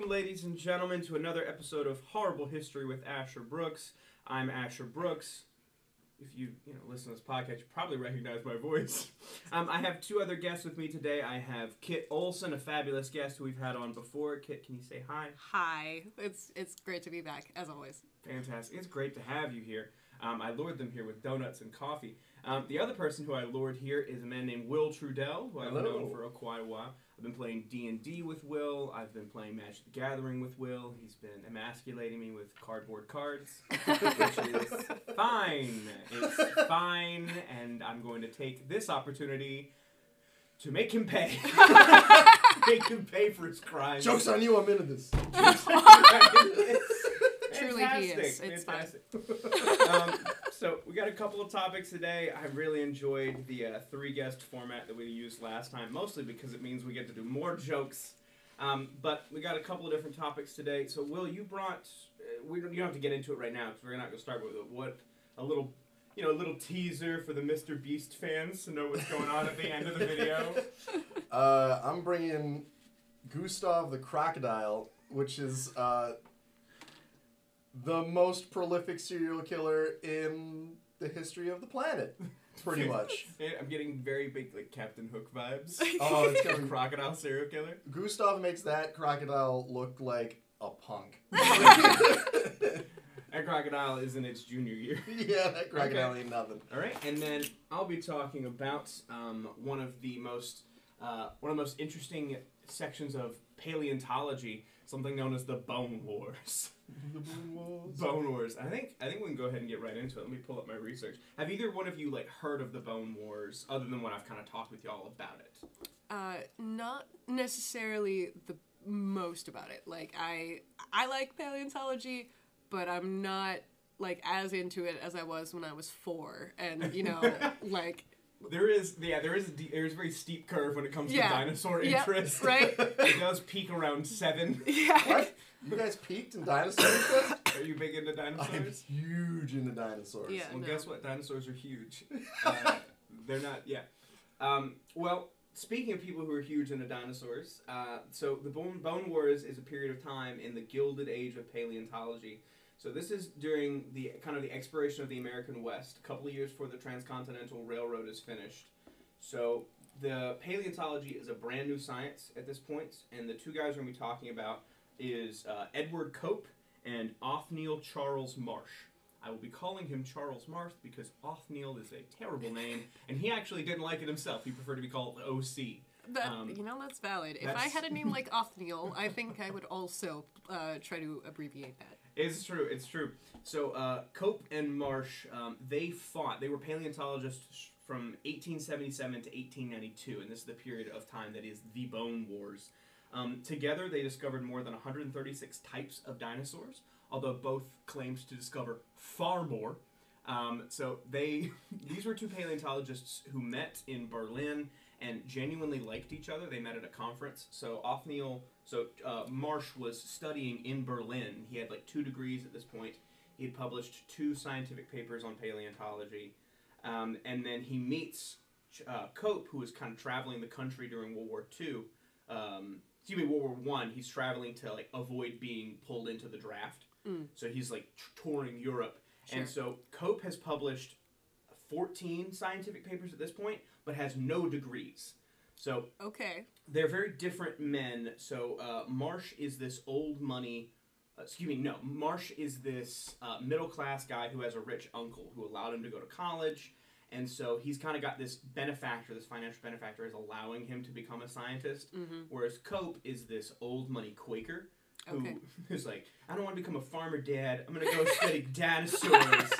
welcome, ladies and gentlemen, to another episode of Horrible History with Asher Brooks. I'm Asher Brooks. If you you know listen to this podcast, you probably recognize my voice. Um, I have two other guests with me today. I have Kit Olsen, a fabulous guest who we've had on before. Kit, can you say hi? Hi. It's it's great to be back as always. Fantastic. It's great to have you here. Um, I lured them here with donuts and coffee. Um, the other person who I lured here is a man named Will Trudell, who I've Hello. known for a quite a while. I've been playing D and D with Will. I've been playing Magic the Gathering with Will. He's been emasculating me with cardboard cards, which is fine. It's fine, and I'm going to take this opportunity to make him pay. make him pay for his crimes. Joke's on you, I'm into this. Truly he is. Fantastic, It's fine. um, so we got a couple of topics today. I really enjoyed the uh, three guest format that we used last time, mostly because it means we get to do more jokes. Um, but we got a couple of different topics today. So Will, you brought. Uh, we don't, you don't have to get into it right now because we're not going to start with it. What a little. You know, a little teaser for the Mr. Beast fans to know what's going on at the end of the video. Uh, I'm bringing Gustave the Crocodile, which is uh, the most prolific serial killer in the history of the planet, pretty much. I'm getting very big, like Captain Hook vibes. Oh, it's A gonna crocodile serial killer. Gustave makes that crocodile look like a punk. That crocodile is in its junior year. yeah, that crocodile ain't nothing. All right, and then I'll be talking about um, one of the most uh, one of the most interesting sections of paleontology, something known as the Bone Wars. The Bone Wars. Bone Wars. I think I think we can go ahead and get right into it. Let me pull up my research. Have either one of you like heard of the Bone Wars, other than what I've kind of talked with y'all about it? Uh, not necessarily the most about it. Like I I like paleontology, but I'm not like as into it as I was when I was four. And you know, like There is, yeah, there is a, de- there is a very steep curve when it comes Yeah. to dinosaur Yeah, interest. right? it does peak around seven. yeah. What? You guys peaked in dinosaurs? Are you big into I'm dinosaurs? huge into dinosaurs. Yeah. Well, no. guess what? Dinosaurs are huge. Uh, they're not. Yeah. Um, well, speaking of people who are huge into dinosaurs, uh, so the Bone Bone Wars is a period of time in the Gilded Age of paleontology. So this is during the kind of the expiration of the American West, a couple of years before the Transcontinental Railroad is finished. So the paleontology is a brand new science at this point, and the two guys we're going to be talking about is uh, Edward Cope and Othniel Charles Marsh. I will be calling him Charles Marsh because Othniel is a terrible name, and he actually didn't like it himself. He preferred to be called OC. That, Um, you know, that's valid. If I had a name like Othniel, I think I would also uh, try to abbreviate that. It's true. It's true. So uh, Cope and Marsh, um, they fought. They were paleontologists from 1877 to 1892, and this is the period of time that is the Bone Wars. Um, together, they discovered more than 136 types of dinosaurs, although both claimed to discover far more. Um, so they, these were two paleontologists who met in Berlin and genuinely liked each other. They met at a conference. So Othniel, so uh, Marsh was studying in Berlin. He had like two degrees at this point. He had published two scientific papers on paleontology, um, and then he meets uh, Cope, who was kind of traveling the country during World War II. Um, excuse me, World War One. He's traveling to like avoid being pulled into the draft. Mm. So he's like touring Europe, and so Cope has published 14 scientific papers at this point, but has no degrees. So Okay. They're very different men. So uh, Marsh is this old money. Uh, excuse me, no. Marsh is this uh, middle class guy who has a rich uncle who allowed him to go to college, and so he's kind of got this benefactor, this financial benefactor, is allowing him to become a scientist. Mm-hmm. Whereas Cope is this old money Quaker who Okay. is like, I don't want to become a farmer, Dad. I'm gonna go study dinosaurs.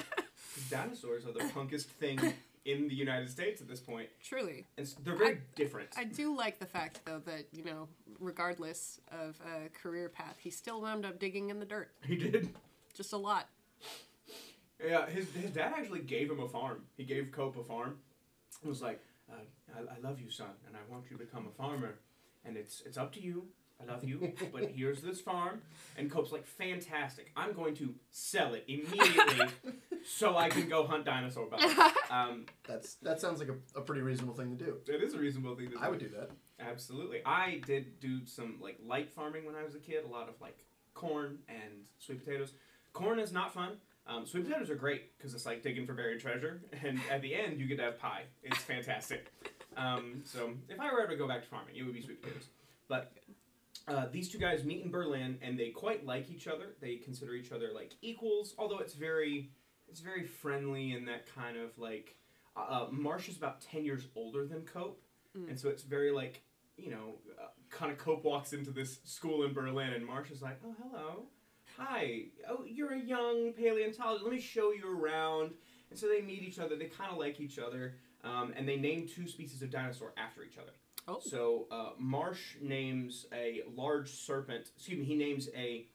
dinosaurs are the punkest thing in the United States at this point, Truly. and they're very different. I do like the fact, though, that, you know, regardless of a career path, he still wound up digging in the dirt. he did. Just a lot. Yeah, his, his dad actually gave him a farm. He gave Cope a farm. It was like, uh, I, I love you, son, and I want you to become a farmer. And it's it's up to you. I love you, but here's this farm. And Cope's like, fantastic. I'm going to sell it immediately so I can go hunt dinosaur bones. Um, That's that sounds like a, a pretty reasonable thing to do. it is a reasonable thing to do. I would do that. Absolutely. I did do some like light farming when I was a kid. A lot of like corn and sweet potatoes. Corn is not fun. Um, sweet potatoes are great because it's like digging for buried treasure, and at the end you get to have pie. It's fantastic. Um, so if I were ever to go back to farming, it would be sweet potatoes. But uh, these two guys meet in Berlin, and they quite like each other. They consider each other like equals, although it's very, it's very friendly in that kind of like. Uh, uh, Marsh is about ten years older than Cope, Mm. and so it's very like you know, uh, kind of Cope walks into this school in Berlin, and Marsh is like, "Oh, hello, hi. Oh, you're a young paleontologist. Let me show you around." And so they meet each other. They kind of like each other, um, and they name two species of dinosaur after each other. Oh. So uh, Marsh names a large serpent. Excuse me. He names a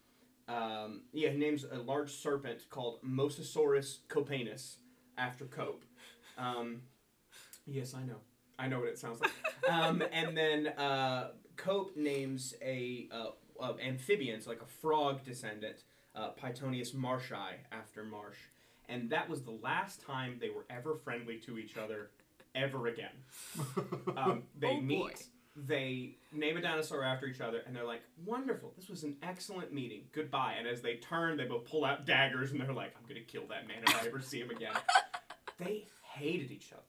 um, yeah. He names a large serpent called Mosasaurus copeanus after Cope. Um, yes, I know. I know what it sounds like. um, and then uh, Cope names a uh, uh, amphibian, so like a frog descendant, uh, Ptyonius marshii after Marsh. And that was the last time they were ever friendly to each other, ever again. Um, they Oh, meet, they name a dinosaur after each other, and they're like, "Wonderful! This was an excellent meeting. Goodbye." And as they turn, they both pull out daggers, and they're like, "I'm gonna kill that man if I ever see him again." they hated each other,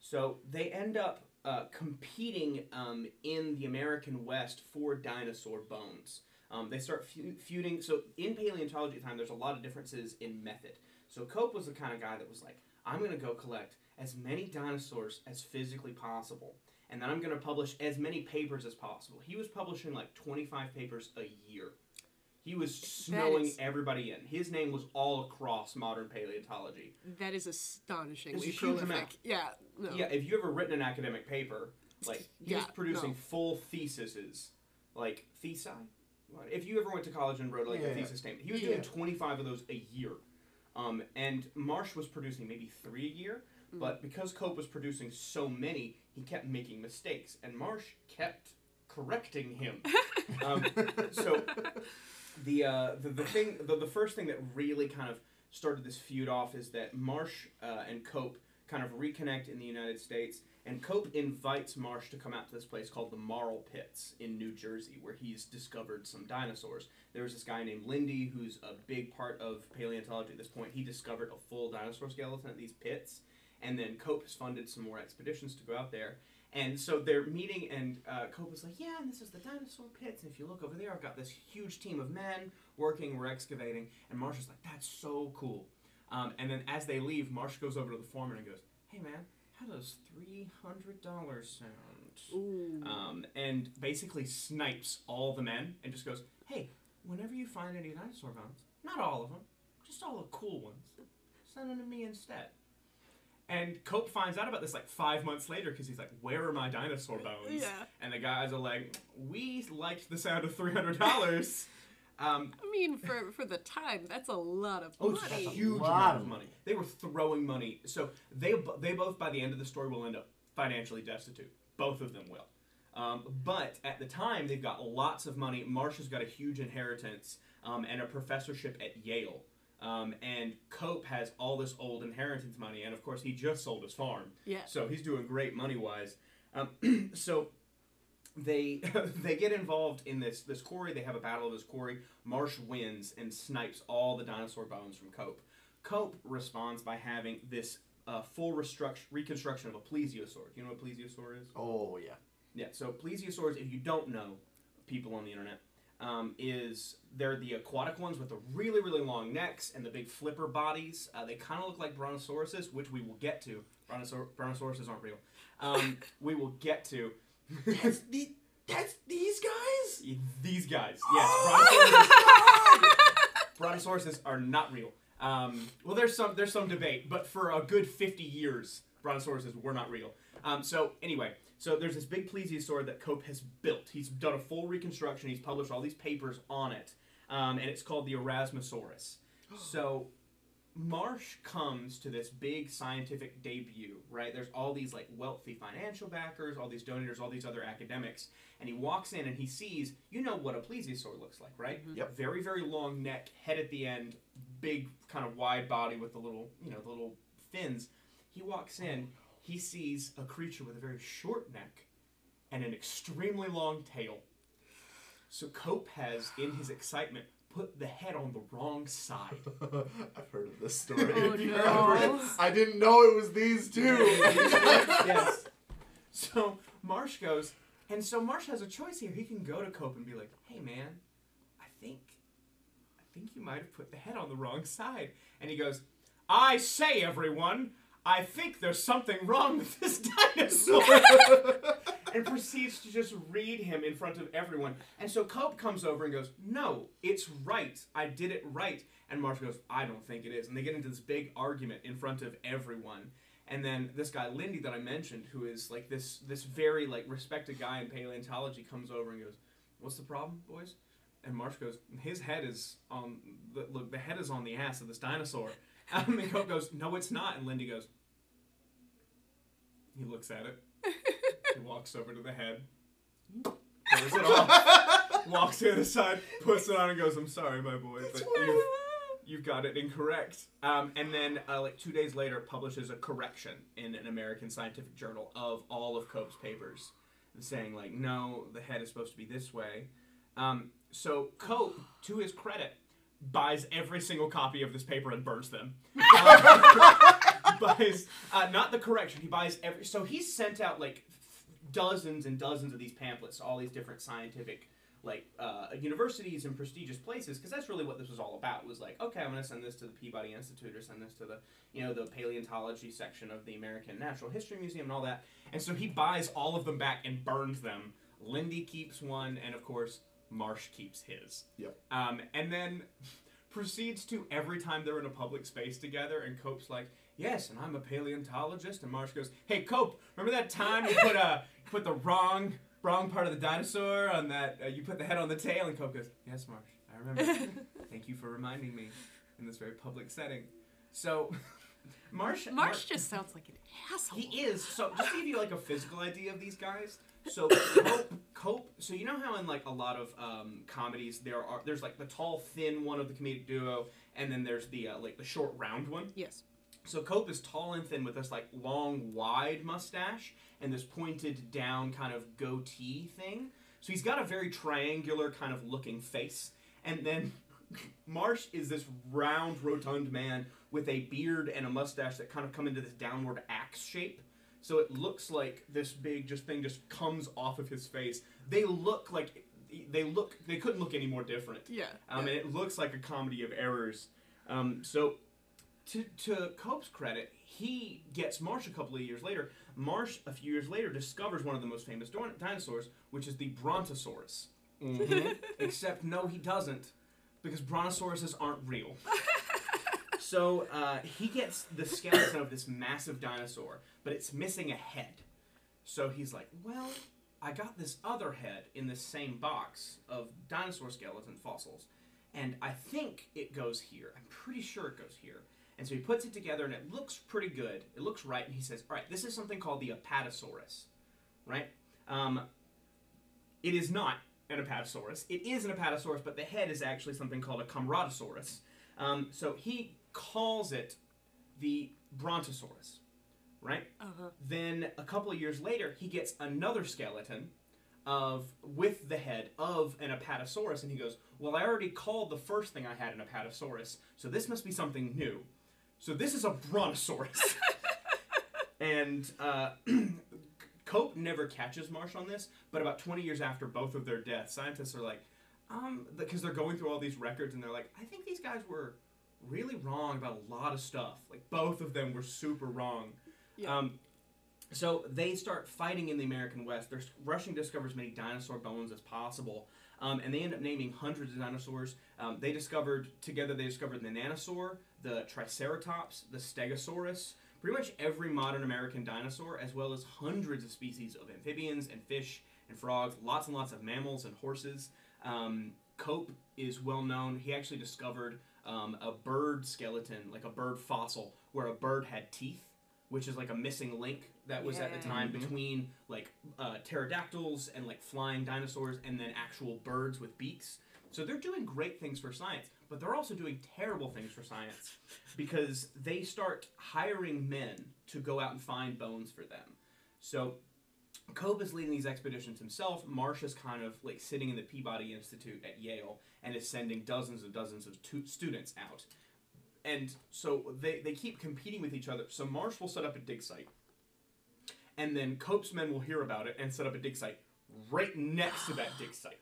so they end up uh, competing um, in the American West for dinosaur bones. Um, they start feu- feuding. So in paleontology time, there's a lot of differences in method. So Cope was the kind of guy that was like, I'm going to go collect as many dinosaurs as physically possible, and then I'm going to publish as many papers as possible. He was publishing like 25 papers a year. He was snowing is- everybody in. His name was all across modern paleontology. That is astonishingly It's a huge prolific. amount. Yeah. No. Yeah, if you ever written an academic paper, like he was Yeah, producing no. full theses, like thesi. If you ever went to college and wrote like Yeah, a yeah. thesis statement, he was Yeah. doing 25 of those a year. Um, and Marsh was producing maybe three a year, Mm. but because Cope was producing so many, he kept making mistakes, and Marsh kept correcting him. um, so the, uh, the the thing the, the first thing that really kind of started this feud off is that Marsh uh, and Cope kind of reconnect in the United States, and Cope invites Marsh to come out to this place called the Marl Pits in New Jersey, where he's discovered some dinosaurs. There was this guy named Lindy who's a big part of paleontology at this point. He discovered a full dinosaur skeleton at these pits, and then Cope has funded some more expeditions to go out there. And so they're meeting, and uh, Cope is like, "Yeah, and this is the dinosaur pits. And if you look over there, I've got this huge team of men working. We're excavating." And Marsh is like, "That's so cool." Um, and then as they leave, Marsh goes over to the foreman and goes, "Hey, man, how does three hundred dollars sound?" Um, and basically snipes all the men and just goes, "Hey, whenever you find any dinosaur bones, not all of them, just all the cool ones, send them to me instead." And Cope finds out about this like five months later because he's like, "Where are my dinosaur bones?" Yeah. And the guys are like, "We liked the sound of three hundred dollars." um, I mean, for for the time, that's a lot of Oh, money. it's a huge Lot amount of of money. They were throwing money. So they they both by the end of the story will end up financially destitute. Both of them will. Um, but at the time, they've got lots of money. Marsh has got a huge inheritance um, and a professorship at Yale. Um, and Cope has all this old inheritance money, and of course, he just sold his farm. Yeah. So he's doing great money wise. Um, so they they get involved in this this quarry. They have a battle of this quarry. Marsh wins and snipes all the dinosaur bones from Cope. Cope responds by having this uh, full restruct- reconstruction of a plesiosaur. Do you know what a plesiosaur is? Oh yeah. Yeah. So plesiosaurs, if you don't know, people on the internet, um, is they're the aquatic ones with the really really long necks and the big flipper bodies. Uh, they kind of look like brontosauruses, which we will get to. Brontosaur- brontosauruses aren't real. Um, we will get to. That's the, that's these guys. These guys, yes, brontosauruses, brontosauruses are not real. Um, well, there's some there's some debate, but for a good 50 years, brontosauruses were not real. Um, so anyway, so there's this big plesiosaur that Cope has built. He's done a full reconstruction. He's published all these papers on it, um, and it's called the Elasmosaurus. So Marsh comes to this big scientific debut, right? There's all these like wealthy financial backers, all these donors, all these other academics, and he walks in and he sees, you know what a plesiosaur looks like, right? Mhm. Yep. Very, very long neck, head at the end, big kind of wide body with the little, you know, the little fins. He walks in, he sees a creature with a very short neck and an extremely long tail. So Cope has, in his excitement, put the head on the wrong side. I've heard of this story. Oh, I've no. I didn't know it was these two. yes. So Marsh goes, and so Marsh has a choice here. He can go to Cope and be like, "Hey, man, I think, I think you might have put the head on the wrong side." And he goes, "I say, everyone, I think there's something wrong with this dinosaur." and proceeds to just read him in front of everyone. And so Cope comes over and goes, "No, it's right. I did it right." And Marsh goes, "I don't think it is." And they get into this big argument in front of everyone. And then this guy Lindy that I mentioned, who is like this this very like respected guy in paleontology, comes over and goes, "What's the problem, boys?" And Marsh goes, "His head is on the look. The head is on the ass of this dinosaur." Um, and Cope goes, "No, it's not." And Lindy goes, he looks at it. he walks over to the head, throws it off, walks to the other side, puts it on, and goes, "I'm sorry, my boy, but you've, you've got it incorrect." Um, and then, uh, like two days later, publishes a correction in an American scientific journal of all of Cope's papers, saying like, "No, the head is supposed to be this way." Um, so Cope, to his credit, buys every single copy of this paper and burns them. buys uh, not the correction. He buys every. So he's sent out like dozens and dozens of these pamphlets to all these different scientific like uh, universities and prestigious places because that's really what this was all about. Was like, okay, I'm going to send this to the Peabody Institute or send this to the you know the paleontology section of the American Natural History Museum and all that. And so he buys all of them back and burns them. Lindy keeps one, and of course Marsh keeps his. Yep. Um, and then proceeds to every time they're in a public space together, and Cope's like, "Yes, and I'm a paleontologist." And Marsh goes, "Hey, Cope, remember that time you put uh, you put the wrong wrong part of the dinosaur on that? Uh, you put the head on the tail." And Cope goes, "Yes, Marsh, I remember. Thank you for reminding me in this very public setting." So, Marsh Marsh just sounds like an asshole. he is. So just to give you like a physical idea of these guys. So Cope, Cope. So you know how in like a lot of um, comedies there are there's like the tall, thin one of the comedic duo, and then there's the uh, like the short, round one. Yes. So Cope is tall and thin with this like long, wide mustache and this pointed down kind of goatee thing. So he's got a very triangular kind of looking face. And then Marsh is this round, rotund man with a beard and a mustache that kind of come into this downward axe shape. So it looks like this big just thing just comes off of his face. They look like they look they couldn't look any more different. Yeah. Um, yeah. and it looks like a comedy of errors. Um, so, to, to Cope's credit, he gets Marsh a couple of years later. Marsh, a few years later, discovers one of the most famous do- dinosaurs, which is the Brontosaurus. Mhm. Except, no, he doesn't, because Brontosauruses aren't real. so, uh, he gets the skeleton of this massive dinosaur, but it's missing a head. So he's like, well, I got this other head in the same box of dinosaur skeleton fossils, and I think it goes here. I'm pretty sure it goes here. And so he puts it together, and it looks pretty good. It looks right, and he says, all right, this is something called the Apatosaurus, right? Um, it is not an Apatosaurus. It is an Apatosaurus, but the head is actually something called a Camaradosaurus. Um, so he calls it the Brontosaurus, right? Uh-huh. Then a couple of years later, he gets another skeleton of with the head of an Apatosaurus, and he goes, "Well, I already called the first thing I had an Apatosaurus, so this must be something new. So this is a Brontosaurus." and uh, Cope never catches Marsh on this, but about 20 years after both of their deaths, scientists are like, um, because they're going through all these records, and they're like, I think these guys were really wrong about a lot of stuff. Like both of them were super wrong. Yeah. Um, so they start fighting in the American West. They're rushing to discover as many dinosaur bones as possible. Um, and they end up naming hundreds of dinosaurs. Um, they discovered, together, they discovered the Nanosaur, the Triceratops, the Stegosaurus, pretty much every modern American dinosaur, as well as hundreds of species of amphibians and fish and frogs, lots and lots of mammals and horses. Um, Cope is well known. He actually discovered um, a bird skeleton, like a bird fossil, where a bird had teeth, which is like a missing link that was at the Yeah. time Mhm. between like uh, pterodactyls and like flying dinosaurs and then actual birds with beaks. So they're doing great things for science, but they're also doing terrible things for science because they start hiring men to go out and find bones for them. So Cope is leading these expeditions himself. Marsh is kind of like sitting in the Peabody Institute at Yale and is sending dozens and dozens of tu- students out. And so they, they keep competing with each other. So Marsh will set up a dig site. And then Cope's men will hear about it and set up a dig site right next to that dig site.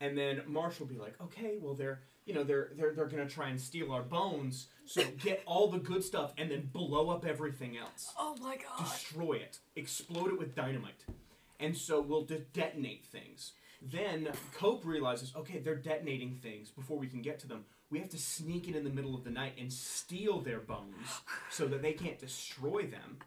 And then Marsh will be like, okay, well they're you know they're they're they're gonna try and steal our bones, so get all the good stuff and then blow up everything else Oh my god. destroy it, explode it with dynamite, and so we'll de- detonate things. Then Cope realizes, okay, they're detonating things before we can get to them. We have to sneak in in the middle of the night and steal their bones so that they can't destroy them.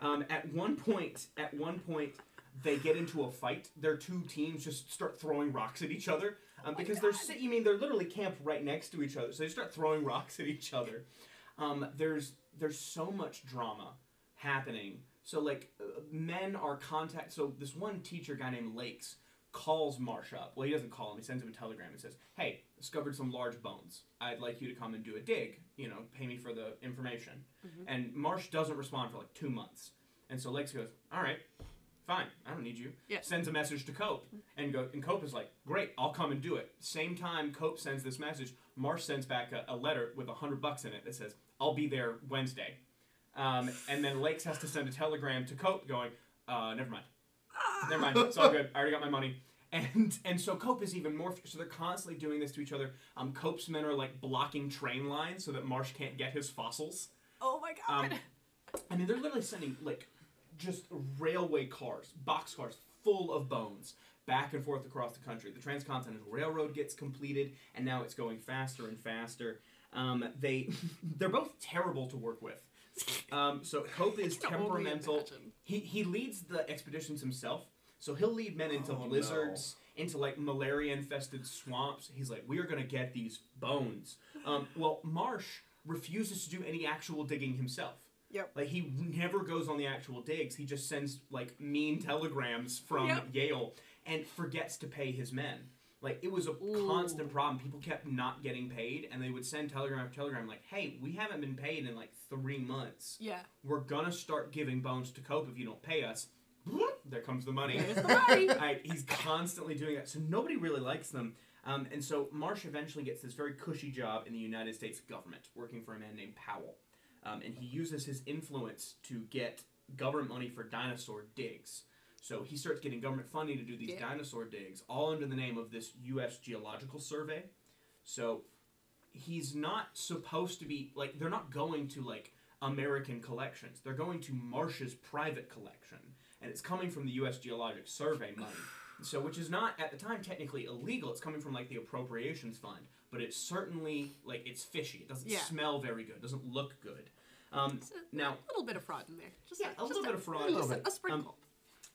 Um, at one point, at one point, they get into a fight. Their two teams just start throwing rocks at each other um, my because they're God. si- you mean they're literally camped right next to each other. So they start throwing rocks at each other. Um, there's there's so much drama happening. So like uh, men are contact. So this one teacher guy named Lakes calls Marsh up. Well, he doesn't call him. He sends him a telegram and says, "Hey, discovered some large bones. I'd like you to come and do a dig. You know, pay me for the information." And Marsh doesn't respond for like two months. And so Lakes goes, "All right, fine. I don't need you." Yeah. Sends a message to Cope, and go. And Cope is like, "Great, I'll come and do it." Same time Cope sends this message, Marsh sends back a, a letter with a hundred bucks in it that says, "I'll be there Wednesday." Um, and then Lakes has to send a telegram to Cope going, uh, "Never mind." Never mind. It's all good. I already got my money. And and so Cope is even more. So they're constantly doing this to each other. Um, Cope's men are like blocking train lines so that Marsh can't get his fossils. Oh my god. Um, I mean, they're literally sending like just railway cars, box cars full of bones back and forth across the country. The transcontinental railroad gets completed, and now it's going faster and faster. Um, they they're both terrible to work with. Um, so Cope is temperamental. He he leads the expeditions himself. So he'll lead men into Oh, no. blizzards, into like malaria infested swamps. He's like, we are gonna get these bones. Um, well, Marsh refuses to do any actual digging himself. Yep. Like he never goes on the actual digs. He just sends like mean telegrams from Yep. Yale and forgets to pay his men. Like it was a Ooh. constant problem. People kept not getting paid, and they would send telegram after telegram like, "Hey, we haven't been paid in like three months. Yeah. We're gonna start giving bones to Cope if you don't pay us." There comes the money. Here's the money. I, he's constantly doing that, so nobody really likes them. Um, and so Marsh eventually gets this very cushy job in the United States government, working for a man named Powell. Um, and he uses his influence to get government money for dinosaur digs. So he starts getting government funding to do these Yeah. dinosaur digs, all under the name of this U.S. Geological Survey. So he's not supposed to be like they're not going to like American collections. They're going to Marsh's private collection, and it's coming from the U.S. Geologic Survey money. So, which is not at the time technically illegal. It's coming from like the appropriations fund, but it's certainly like it's fishy. It doesn't Yeah. smell very good. Doesn't look good. Um, a now little bit of fraud in there. Just Yeah, a just little bit of fraud. A little a, bit. a sprinkle.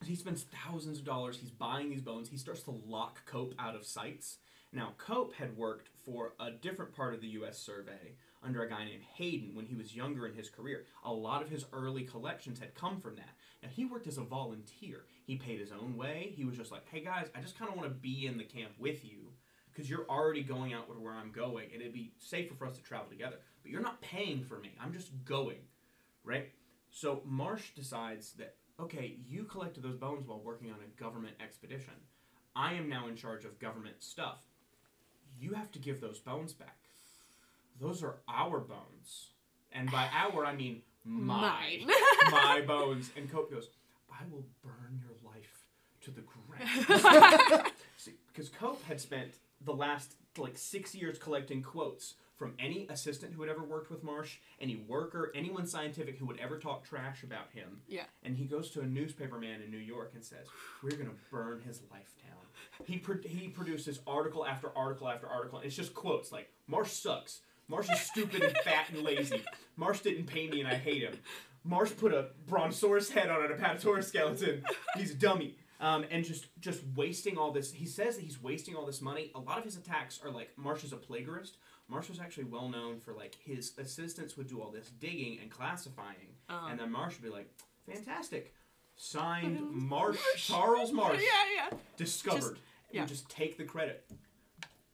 he spends thousands of dollars. He's buying these bones. He starts to lock Cope out of sites. Now, Cope had worked for a different part of the U.S. survey under a guy named Hayden when he was younger in his career. A lot of his early collections had come from that. Now, he worked as a volunteer. He paid his own way. He was just like, hey guys, I just kind of want to be in the camp with you because you're already going out with where I'm going, and it'd be safer for us to travel together. But you're not paying for me. I'm just going, right? So Marsh decides that okay, you collected those bones while working on a government expedition. I am now in charge of government stuff. You have to give those bones back. Those are our bones. And by our, I mean my. Mine. my bones. And Cope goes, I will burn your life to the ground. See, because Cope had spent the last like six years collecting quotes from any assistant who had ever worked with Marsh, any worker, anyone scientific who would ever talk trash about him. Yeah. And he goes to a newspaper man in New York and says, "We're gonna burn his life down." He pro- he produces article after article after article. And it's just quotes like, "Marsh sucks. Marsh is stupid and fat and lazy. Marsh didn't pay me and I hate him. Marsh put a brontosaurus head on an apatosaurus skeleton. He's a dummy." Um, and just just wasting all this. He says that he's wasting all this money. A lot of his attacks are like Marsh is a plagiarist. Marsh was actually well known for like his assistants would do all this digging and classifying, Um, and then Marsh would be like, "Fantastic." Signed Marsh. Marsh, Charles Marsh Yeah, yeah. discovered. yeah. Would just take the credit.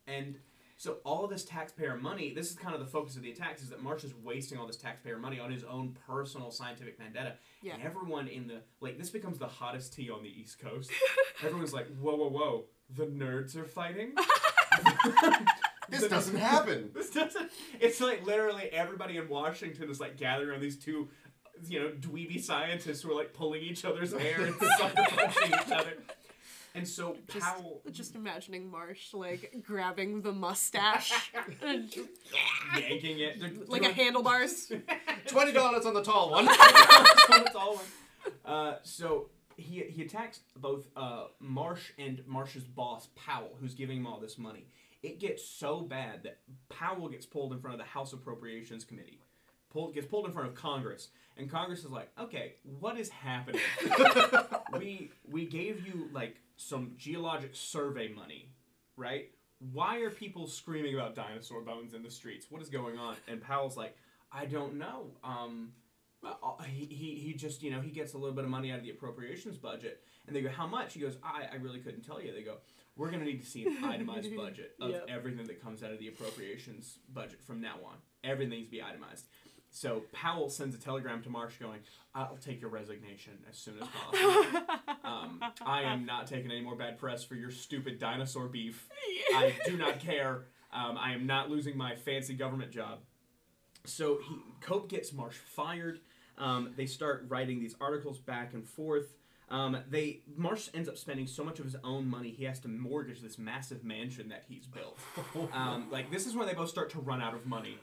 And so all of this taxpayer money, this is kind of the focus of the attacks, is that Marsh is wasting all this taxpayer money on his own personal scientific vendetta. Yeah. And everyone in the like this becomes the hottest tea on the East Coast. Everyone's like, whoa, whoa, whoa, the nerds are fighting. This The- doesn't happen. This doesn't. It's like literally everybody in Washington is like gathering around these two, you know, dweeby scientists who are like pulling each other's hair and sucker punching each other. And so Just, Powell just imagining Marsh like grabbing the mustache, and just- yanking it, They're like a handlebars. Twenty dollars on the tall one. so it's all one. Uh, so he he attacks both uh, Marsh and Marsh's boss Powell, who's giving him all this money. It gets so bad that Powell gets pulled in front of the House Appropriations Committee. Pulled, gets pulled in front of Congress, and Congress is like, "Okay, what is happening? we we gave you like some geologic survey money, right? Why are people screaming about dinosaur bones in the streets? What is going on?" And Powell's like, "I don't know. Um, uh, he, he, he just you know he gets a little bit of money out of the appropriations budget and they go how much he goes i, I really couldn't tell you they go we're going to need to see an itemized budget of Yep. everything that comes out of the appropriations budget from now on everything needs to be itemized so powell sends a telegram to marsh going i'll take your resignation as soon as possible um, i am not taking any more bad press for your stupid dinosaur beef I do not care. Um, I am not losing my fancy government job. So he Cope gets Marsh fired. Um, they start writing these articles back and forth. Um, they Marsh ends up spending so much of his own money he has to mortgage this massive mansion that he's built. Um, like this is when they both start to run out of money.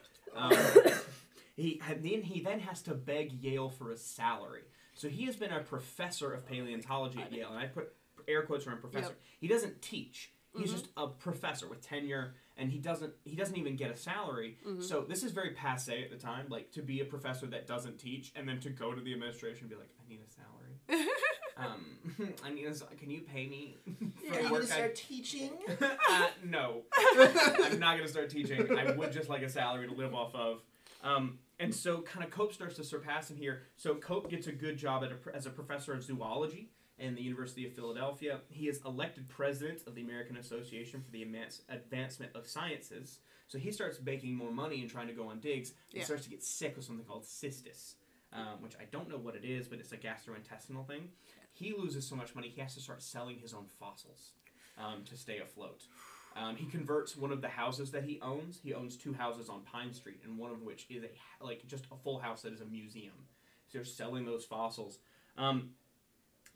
He and then he then has to beg Yale for a salary. So he has been a professor of paleontology at Yale, and I put air quotes around professor. Yep. He doesn't teach. He's Mhm. just a professor with tenure, and he doesn't he doesn't even get a salary. Mhm. So this is very passe at the time, like to be a professor that doesn't teach, and then to go to the administration and be like, I need a salary. Um, I need a, s- can you pay me for the work I teaching? uh, no, I'm not gonna start teaching. I would just like a salary to live off of. Um, and so, kind of, Cope starts to surpass him here. So Cope gets a good job at a, as a professor of zoology in the University of Philadelphia. He is elected president of the American Association for the Advance- Advancement of Sciences. So he starts making more money and trying to go on digs. He Yeah. starts to get sick with something called cystis, um, which I don't know what it is, but it's a gastrointestinal thing. He loses so much money, he has to start selling his own fossils um, to stay afloat. Um, he converts one of the houses that he owns. He owns two houses on Pine Street, and one of which is a like just a full house that is a museum. So they're selling those fossils. Um,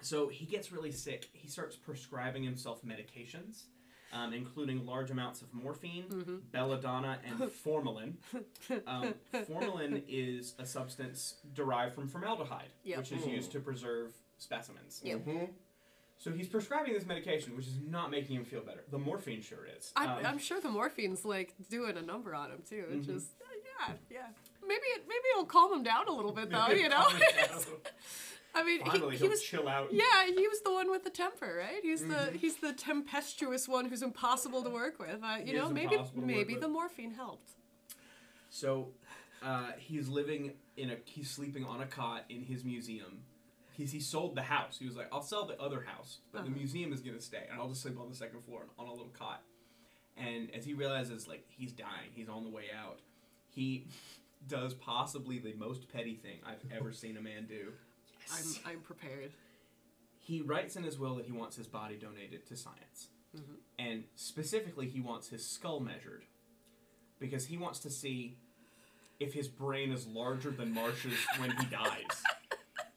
so he gets really sick. He starts prescribing himself medications, um, including large amounts of morphine, Mhm. belladonna, and formalin. Um, formalin is a substance derived from formaldehyde, Yep. which is Mm. used to preserve specimens. Yep. hmm So he's prescribing this medication, which is not making him feel better. The morphine sure is. I'm, Um, I'm sure the morphine's like doing a number on him too. It's Mhm. just uh, yeah, yeah. Maybe it maybe it'll calm him down a little bit though. You know. Calm it down. I mean, Finally, he, he he'll was chill out. yeah, he was the one with the temper, right? He's the Mhm. he's the tempestuous one who's impossible to work with. Uh, He you know, is maybe maybe the morphine helped. So uh, he's living in a he's sleeping on a cot in his museum. He's, he sold the house. He was like, I'll sell the other house, but the Uh-huh. museum is gonna stay, and I'll just sleep on the second floor on a little cot. And as he realizes like he's dying, he's on the way out. He does possibly the most petty thing I've ever seen a man do. I'm I'm prepared. He writes in his will that he wants his body donated to science. Mhm. And specifically, he wants his skull measured. Because he wants to see if his brain is larger than Marsh's when he dies.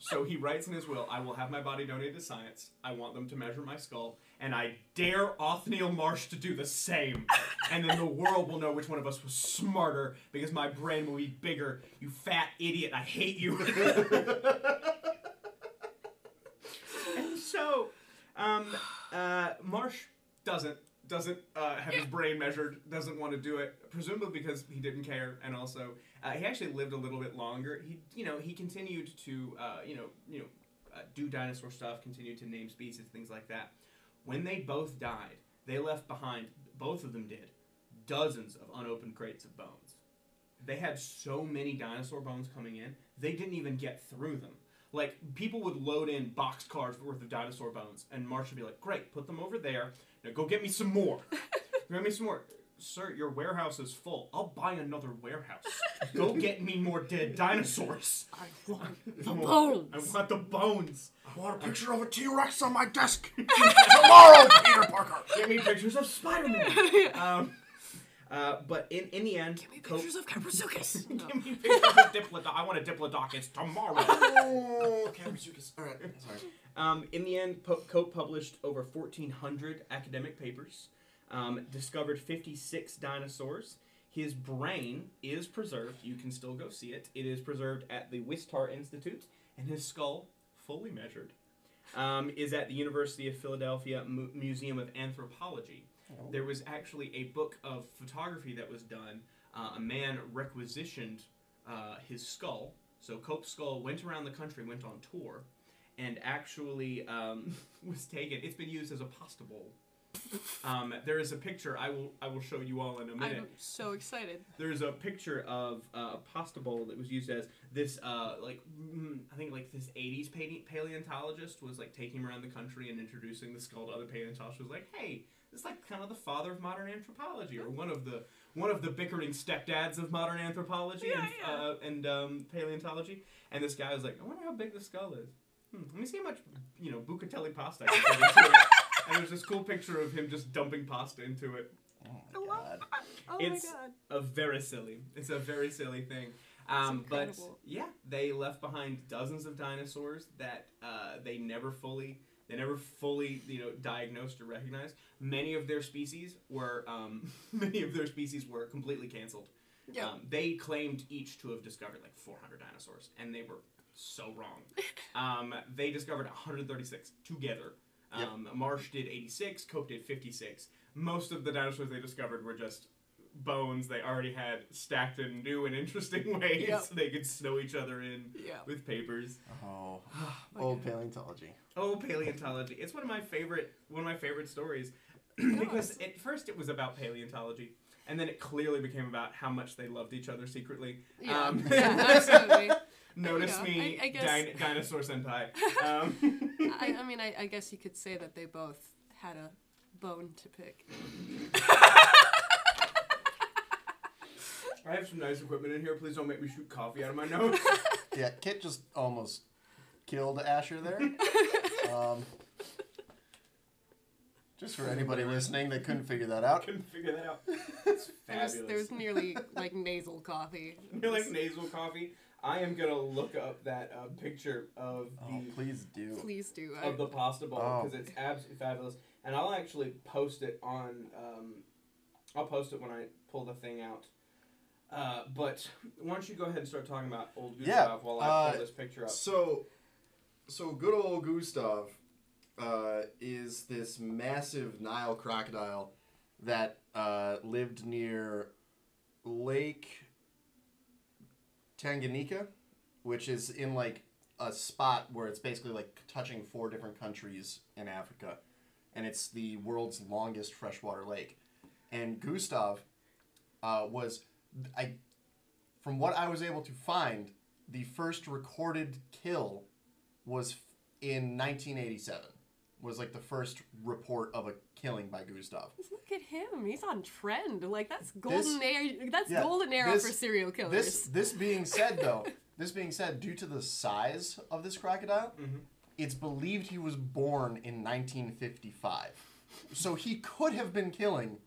So he writes in his will, I will have my body donated to science. I want them to measure my skull. And I dare Othniel Marsh to do the same. And then the world will know which one of us was smarter because my brain will be bigger. You fat idiot. I hate you. and so, um, uh, Marsh doesn't doesn't uh, have his brain measured. Doesn't want to do it, presumably because he didn't care, and also uh, he actually lived a little bit longer. He, you know, he continued to, uh, you know, you know, uh, do dinosaur stuff, continued to name species, things like that. When they both died, they left behind. Both of them did dozens of unopened crates of bones. They had so many dinosaur bones coming in, they didn't even get through them. Like people would load in box cars worth of dinosaur bones, and Marsh would be like, "Great, put them over there. Now go get me some more. get me some more." Sir, your warehouse is full. I'll buy another warehouse. Go get me more dead dinosaurs. I want the More. bones. I want the bones. I want a picture of a T Rex on my desk tomorrow, Peter Parker. Get me pictures of Spider-Man. um, uh, but in, in the end, Give me Cope- pictures of Kaprosuchus. No. Give me pictures of Diplodocus. I want a Diplodocus tomorrow. Oh, Kaprosuchus. All right, sorry. Um, in the end, po- Cope published over 1,400 academic papers, um, discovered 56 dinosaurs. His brain is preserved. You can still go see it. It is preserved at the Wistar Institute, and his skull, fully measured, um, is at the University of Philadelphia Mu- Museum of Anthropology. There was actually a book of photography that was done. Uh, a man requisitioned uh, his skull. So Cope's skull went around the country, went on tour, and actually um, was taken. It's been used as a pasta bowl. Um, there is a picture I will I will show you all in a minute. I'm so excited. There's a picture of uh, a pasta bowl that was used as this uh, like mm, I think like this 80s paleontologist was like taking him around the country and introducing the skull to other paleontologists. Was like, hey, this is like kind of the father of modern anthropology, or one of the one of the bickering stepdads of modern anthropology Yeah, and yeah. Uh, and um, paleontology. And this guy was like, I wonder how big the skull is. Hmm, let me see how much you know bucatelli pasta I can put into it. And there's this cool picture of him just dumping pasta into it Oh my god. that. Oh It's- my god. a very silly. It's a very silly thing. Um, but yeah, they left behind dozens of dinosaurs that uh, they never fully they never fully you know diagnosed or recognized. Many of their species were um, many of their species were completely canceled. Yeah. Um, they claimed each to have discovered like 400 dinosaurs, and they were so wrong. um, they discovered 136 together. Yep. Um, Marsh did 86, Cope did 56. Most of the dinosaurs they discovered were just bones they already had stacked in new and interesting ways Yep. so they could snow each other in yeah. with papers. Oh, old God. paleontology. Oh, paleontology. It's one of my favorite one of my favorite stories because it's- at first it was about paleontology and then it clearly became about how much they loved each other secretly. Yeah. Um, yeah. Absolutely. Notice know, me, I- I guess- din- dinosaur senpai. Um, I, I mean, I, I guess you could say that they both had a bone to pick. I have some nice equipment in here. Please don't make me shoot coffee out of my nose. Yeah, Kit just almost killed Asher there. Um, just for anybody listening that couldn't figure that out. couldn't figure that out. It's There's, fabulous. there's nearly like nasal coffee. You're like nasal coffee. I am gonna look up that uh, picture of Oh, the please do. Please do. I, of the pasta bowl Oh. because it's absolutely fabulous, and I'll actually post it on. Um, I'll post it when I pull the thing out. Uh, but why don't you go ahead and start talking about old Gustave Yeah, while I uh, pull this picture up? So, so good old Gustave uh, is this massive Nile crocodile that uh, lived near Lake Tanganyika, which is in like a spot where it's basically like touching four different countries in Africa, and it's the world's longest freshwater lake. And Gustave uh, was, I, from what I was able to find, the first recorded kill was in 1987. Was like the first report of a killing by Gustave. Look at him. He's on trend. Like that's golden era. That's yeah, golden era this- for serial killers. This this being said though, this being said, due to the size of this crocodile, Mhm. it's believed he was born in 1955. So he could have been killing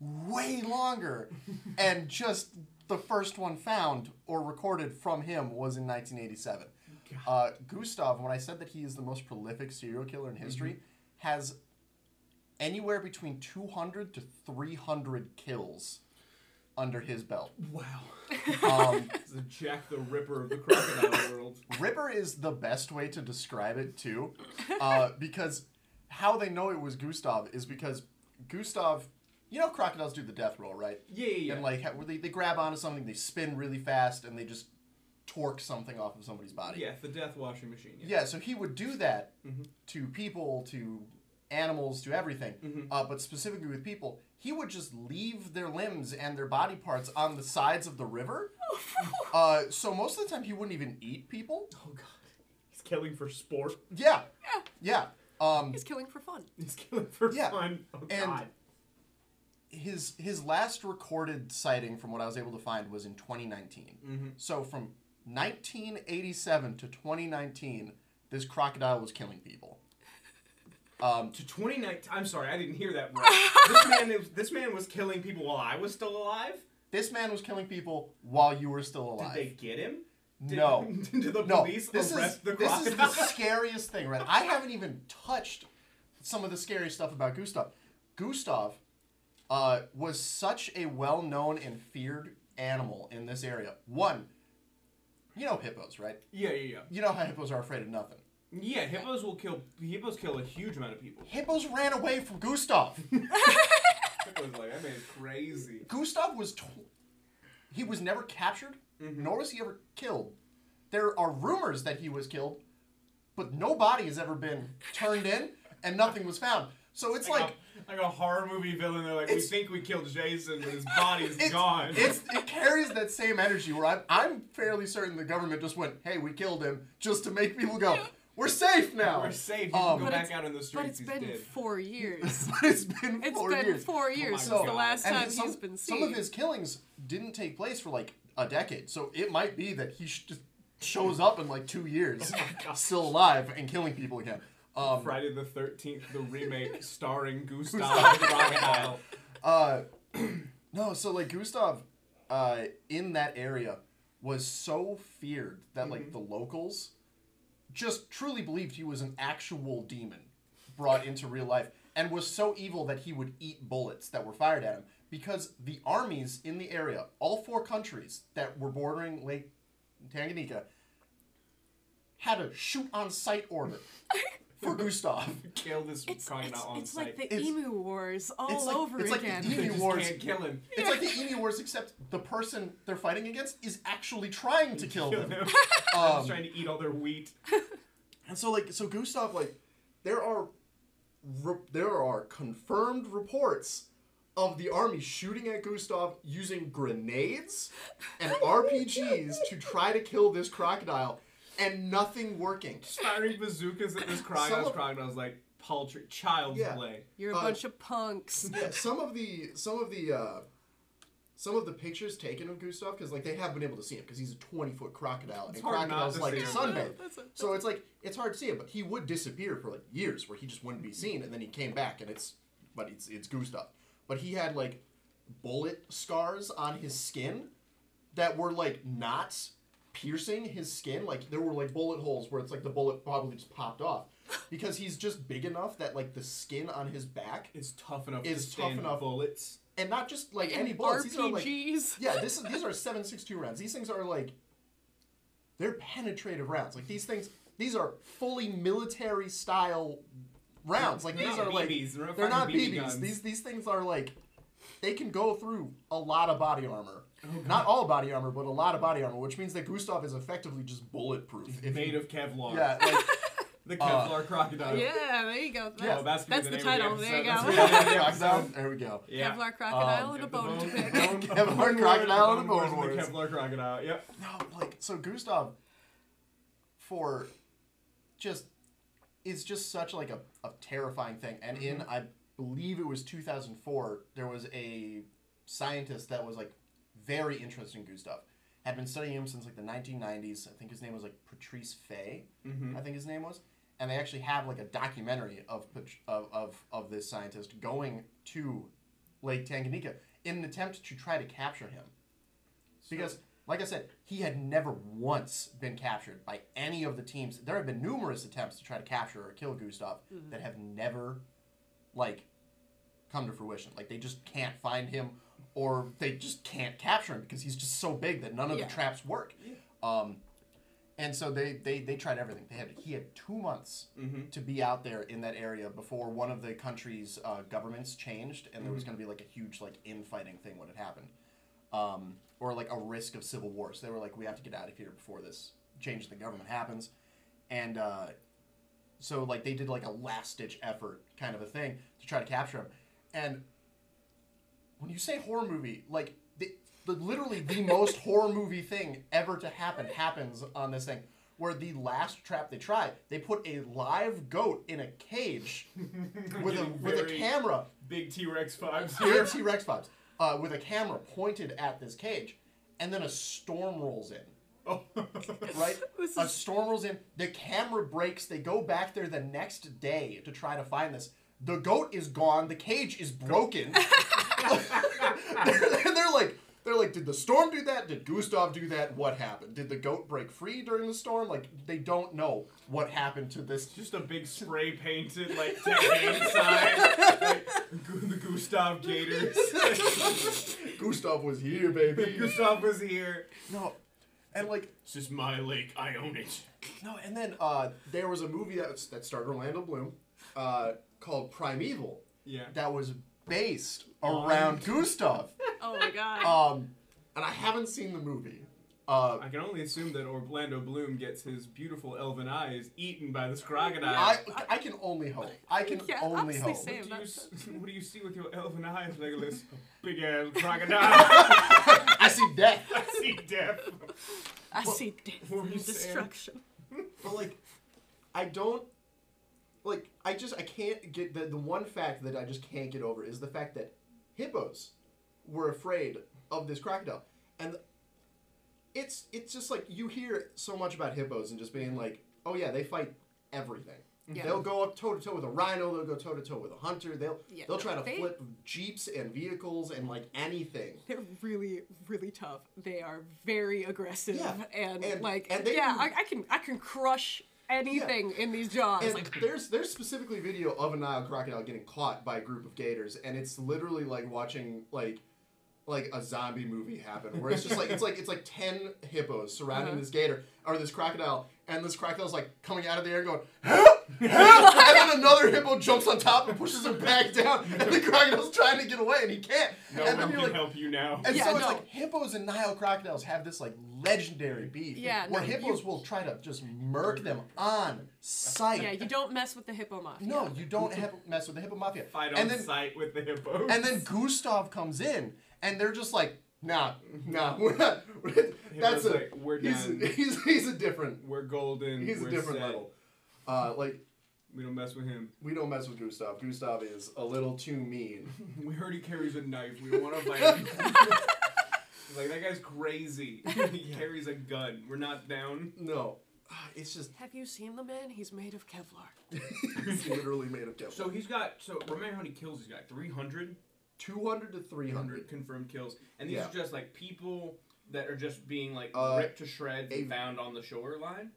way longer, and just the first one found or recorded from him was in 1987. Uh, Gustave, when I said that he is the most prolific serial killer in history, has anywhere between 200 to 300 kills under his belt. Wow, Um, the Jack the Ripper of the crocodile world. Ripper is the best way to describe it too, uh, because how they know it was Gustave is because Gustave, you know, crocodiles do the death roll, right? Yeah, yeah, yeah. And like they, they grab onto something, they spin really fast, and they just torque something off of somebody's body. yeah, the death washing machine. Yeah. Yeah, so he would do that Mhm. to people, to animals, to everything. Mhm. Uh, but specifically with people, he would just leave their limbs and their body parts on the sides of the river. uh, so most of the time, he wouldn't even eat people. Oh god. He's killing for sport. Yeah, Yeah, yeah. Um, he's killing for fun. He's killing for Yeah, fun. Oh and- god. his his last recorded sighting, from what I was able to find, was in 2019. Mm-hmm. So from 1987 to 2019, this crocodile was killing people. Um, To 2019. I'm sorry, I didn't hear that right. this man, this man was killing people while I was still alive. this man was killing people while you were still alive. Did they get him? Did, No. Did the no, police this arrest is the this is the scariest thing, right? I haven't even touched some of the scary stuff about Gustave. Gustave uh, was such a well-known and feared animal in this area. One, you know hippos, right? yeah, yeah, yeah. You know how hippos are afraid of nothing. Yeah, hippos will kill. Hippos kill a huge amount of people. Hippos ran away from Gustave. Hippos like that man is crazy. Gustave was tw- he was never captured, Mhm. nor was he ever killed. There are rumors that he was killed, but no body has ever been turned in and nothing was found. So it's like a, like a horror movie villain. They're like, we think we killed Jason, but his body's it's, gone. it's it carries that same energy where I'm I'm fairly certain the government just went, "Hey, we killed him," just to make people go, "We're safe now." We're safe. You Um, can go back out in the But streets. it's He's been dead. four years. but it's been It's four been years. four years my since God. the last And time some, he's been seen. some of his killings didn't take place for like a decade, so it might be that he sh- just shows up in like two years, Oh still alive and killing people again. Um, Friday the Thirteenth, the remake starring Gustave Gustave. Crocodile. uh, no, so like Gustave, uh, in that area was so feared that like Mhm. the locals just truly believed he was an actual demon brought into real life and was so evil that he would eat bullets that were fired at him because the armies in the area, all four countries that were bordering Lake Tanganyika, had a shoot on sight order for Gustave. Kill this it's crocodile it's, on it's sight. like the It's- Emu Wars all it's like- over it's like the again. Emu they just Wars. can't kill him. It's like the Emu Wars, except the person they're fighting against is actually trying to kill them. him. Um, trying to eat all their wheat. And so, like, so Gustave, like, there are, re- there are confirmed reports of the army shooting at Gustave using grenades and RPGs to try to kill this crocodile, and nothing working. Just firing bazookas at this crocodile. Some This of- crocodile's like paltry, child's Yeah. play. You're a uh, bunch of punks. Yeah, some of the some of the uh, some of the pictures taken of Gustave, because like they have been able to see him because he's a twenty foot crocodile, It's and hard not crocodiles to like see to sunbathe. So it's like it's hard to see him, but he would disappear for like years, where he just wouldn't be seen, and then he came back, and it's but it's it's Gustave. But he had like bullet scars on his skin that were like not piercing his skin. Like there were like bullet holes where it's like the bullet probably just popped off because he's just big enough that like the skin on his back is tough enough It's to tough enough. bullets. and not just like And any bullets. These are like RPGs. yeah, this is, these are seven six two rounds. These things are like they're penetrative rounds. Like these things, these are fully military style rounds. Like They're these are like BBs, they're not they're not fucking BB BBs. These these things are like they can go through a lot of body armor. Oh, Not all body armor, but a lot of body armor, which means that Gustave is effectively just bulletproof. If made you- of Kevlar. yeah, like The Uh, Kevlar crocodile. Yeah, there you go. That's, Yeah, that's that's the the title. the There you go. That's the name of the crocodile. episode. There we go. Yeah. Kevlar crocodile Um, and a Get bone to bone- pick. bone- Kevlar bone crocodile and the the bone and. The Kevlar crocodile. Yep. No, like so Gustave for just is just such like a, a terrifying thing. And in I believe it was 2004, there was a scientist that was like very interested in Gustave. Had been studying him since like the 1990s. I think his name was like Patrice Faye. Mm-hmm. I think his name was. And they actually have like a documentary of of, of, of this scientist going to Lake Tanganyika in an attempt to try to capture him. Because, like I said, he had never once been captured by any of the teams. There have been numerous attempts to try to capture or kill Gustave that have never, like, come to fruition. Like, they just can't find him or they just can't capture him because he's just so big that none of Yeah. the traps work. Um, and so they, they, they tried everything. They had he had two months Mm-hmm. to be out there in that area before one of the country's uh, governments changed, and there was going to be like a huge like infighting thing when it happened, um, or like a risk of civil war. So they were like, we have to get out of here before this change in the government happens, and uh, so like they did like a last ditch effort kind of a thing to try to capture him. And when you say horror movie, like the, the literally the most horror movie thing ever to happen happens on this thing. Where the last trap they try, they put a live goat in a cage with a with a camera Big T Rex vibes here here. T Rex vibes. Uh, with a camera pointed at this cage, and then a storm rolls in. Oh. Right, a storm rolls in. The camera breaks. They go back there the next day to try to find this. The goat is gone. The cage is broken. and they're like, they're like, did the storm do that? Did Gustave do that? What happened? Did the goat break free during the storm? Like, they don't know what happened to this. Just a big spray painted like sign, like the Gustave Gators. Gustave was here, baby. Gustave was here. No, and like This is my lake. I own it. No, and then uh, there was a movie that was, that starred Orlando Bloom uh, called Primeval Yeah. that was based around Gustave. Oh my god. Um, and I haven't seen the movie. Uh, I can only assume that Orlando Bloom gets his beautiful elven eyes eaten by this crocodile. I, I can only hope. I can Yeah, only honestly, hope. same. what, do you, that's- s- what do you see with your elven eyes, Legolas? Big ass crocodile. I see death. I see death. I see death what were and you saying? destruction. But like, I don't like. I just I can't get the the one fact that I just can't get over is the fact that hippos were afraid of this crocodile, and it's it's just like you hear so much about hippos and just being like, oh yeah, they fight everything. Yeah. They'll go up toe to toe with a rhino. They'll go toe to toe with a hunter. They'll Yeah, they'll try to they- flip jeeps and vehicles and like anything. They're really, really tough. They are very aggressive Yeah, and, and- like and they yeah, I, I can I can crush anything in these jaws. And like there's there's specifically video of a Nile crocodile getting caught by a group of gators, and it's literally like watching like like a zombie movie happen, where it's just like it's like it's like ten hippos surrounding Uh-huh. this gator or this crocodile, and this crocodile's like coming out of the air going help, help, and then another hippo jumps on top and pushes him back down, and the crocodile's trying to get away and he can't. No and one then can you're like, help you now. and Yeah, so it's no. like hippos and Nile crocodiles have this like legendary beef. Yeah, where no, hippos you- will try to just murk them on sight. yeah, you don't mess with the hippo mafia. No, you don't have mess with the hippo mafia. Fight on and then sight with the hippos. and then Gustave comes in, and they're just like, nah, nah, we're not. we're- that's a like, "We're he's, done." he's he's a different we're golden. he's a we're different set. level. Uh, like We don't mess with him. we don't mess with Gustave. Gustave is a little too mean. We heard he carries a knife. We don't want to fight him. like that guy's crazy. he carries a gun. We're not down. No, it's just Have you seen the man? He's made of Kevlar. he's literally made of Kevlar. So he's got. So remember how many kills he's got? 300? 200 to 300. 300 confirmed kills. And these Yeah. are just like people that are just being like Uh, ripped to shreds and found on the shoreline.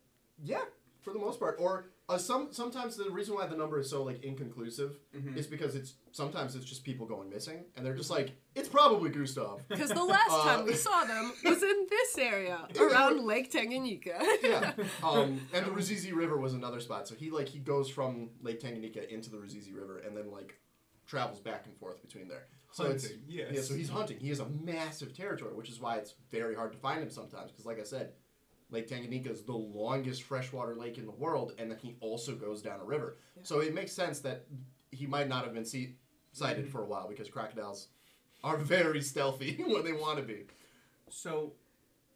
Yeah, for the most part. Or uh, some sometimes the reason why the number is so like inconclusive Mhm. is because it's sometimes it's just people going missing, and they're just like, it's probably Gustave. Because the last Uh, time we saw them was in this area around Lake Tanganyika. yeah. Um, and the Ruzizi River was another spot. So he like he goes from Lake Tanganyika into the Ruzizi River and then like travels back and forth between there. So it's yes. yeah. So he's hunting. He has a massive territory, which is why it's very hard to find him sometimes. Because like I said, Lake Tanganyika is the longest freshwater lake in the world, and then he also goes down a river. So it makes sense that he might not have been see- sighted for a while because crocodiles are very stealthy when they want to be. So,